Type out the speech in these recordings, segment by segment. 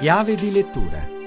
Chiave di lettura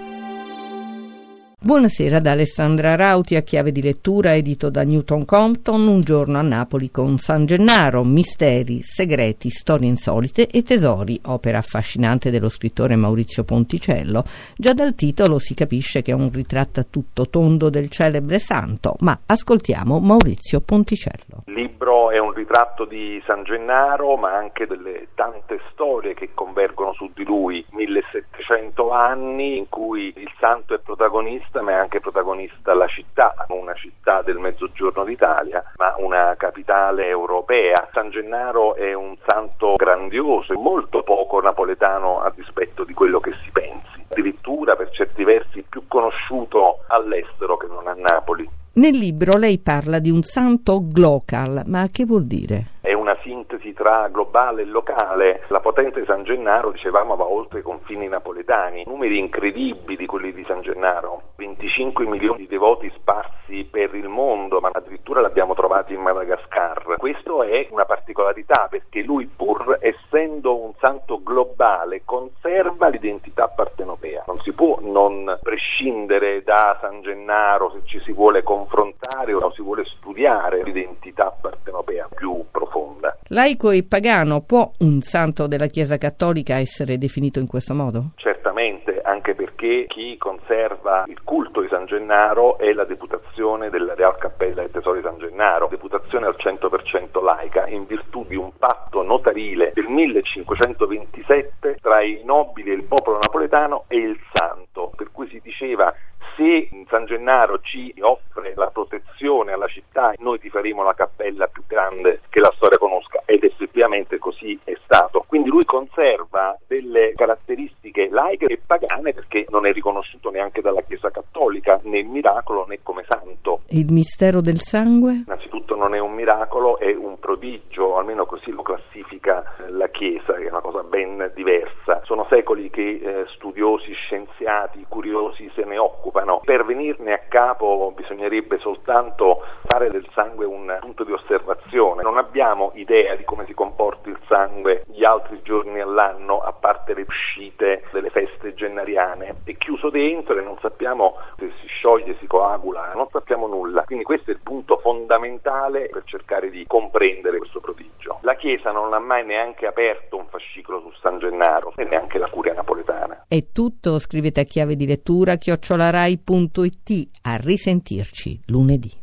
Buonasera da Alessandra Rauti a chiave di lettura edito da Newton Compton Un giorno a Napoli con San Gennaro, misteri, segreti, storie insolite e tesori, opera affascinante dello scrittore Maurizio Ponticello. Già dal titolo si capisce che è un ritratto a tutto tondo del celebre santo, ma ascoltiamo Maurizio Ponticello. Il libro è un ritratto di San Gennaro, ma anche delle tante storie che convergono su di lui, 1700 anni in cui il santo è protagonista protagonista, ma è anche protagonista la città, una città del mezzogiorno d'Italia, ma una capitale europea. San Gennaro è un santo grandioso e molto poco napoletano a dispetto di quello che si pensi, addirittura per certi versi più conosciuto all'estero che non a Napoli. Nel libro lei parla di un santo glocal, ma che vuol dire? È tra globale e locale. La potenza di San Gennaro, dicevamo, va oltre i confini napoletani. Numeri incredibili quelli di San Gennaro, 25 milioni di devoti sparsi per il mondo, ma addirittura l'abbiamo trovato in Madagascar. Questo è una particolarità perché lui, pur essendo un santo globale, conserva l'identità partenopea. Non si può non prescindere da San Gennaro se ci si vuole confrontare o si vuole studiare l'identità partenopea più profonda. Laico e pagano, può un santo della Chiesa Cattolica essere definito in questo modo? Certamente, anche perché chi conserva il culto di San Gennaro è la deputazione della Real Cappella del Tesoro di San Gennaro, deputazione al 100% laica, in virtù di un patto notarile del 1527 tra i nobili e il popolo napoletano e il santo, per cui si diceva se San Gennaro ci offre la protezione alla città, noi ti faremo la cappella più grande che la storia conosca ed effettivamente così è stato. Quindi lui conserva delle caratteristiche laiche e pagane perché non è riconosciuto neanche dalla Chiesa cattolica né il miracolo né come santo. Il mistero del sangue? Innanzitutto non è un miracolo, è un prodigio, almeno così lo classifica la Chiesa, che è una cosa ben diversa. Eh, studiosi, scienziati, curiosi se ne occupano. Per venirne a capo bisognerebbe soltanto fare del sangue un punto di osservazione. Non abbiamo idea di come si comporti il sangue gli altri giorni all'anno, a parte le uscite delle feste gennariane. È chiuso dentro e non sappiamo se si scioglie, si coagula, non sappiamo nulla. Quindi questo è il punto fondamentale per cercare di comprendere questo prodigio. La Chiesa non ha mai neanche aperto un fascicolo su San Gennaro e neanche la curia napoletana. È tutto, scrivete a chiave di lettura chiocciolarai.it. A risentirci lunedì.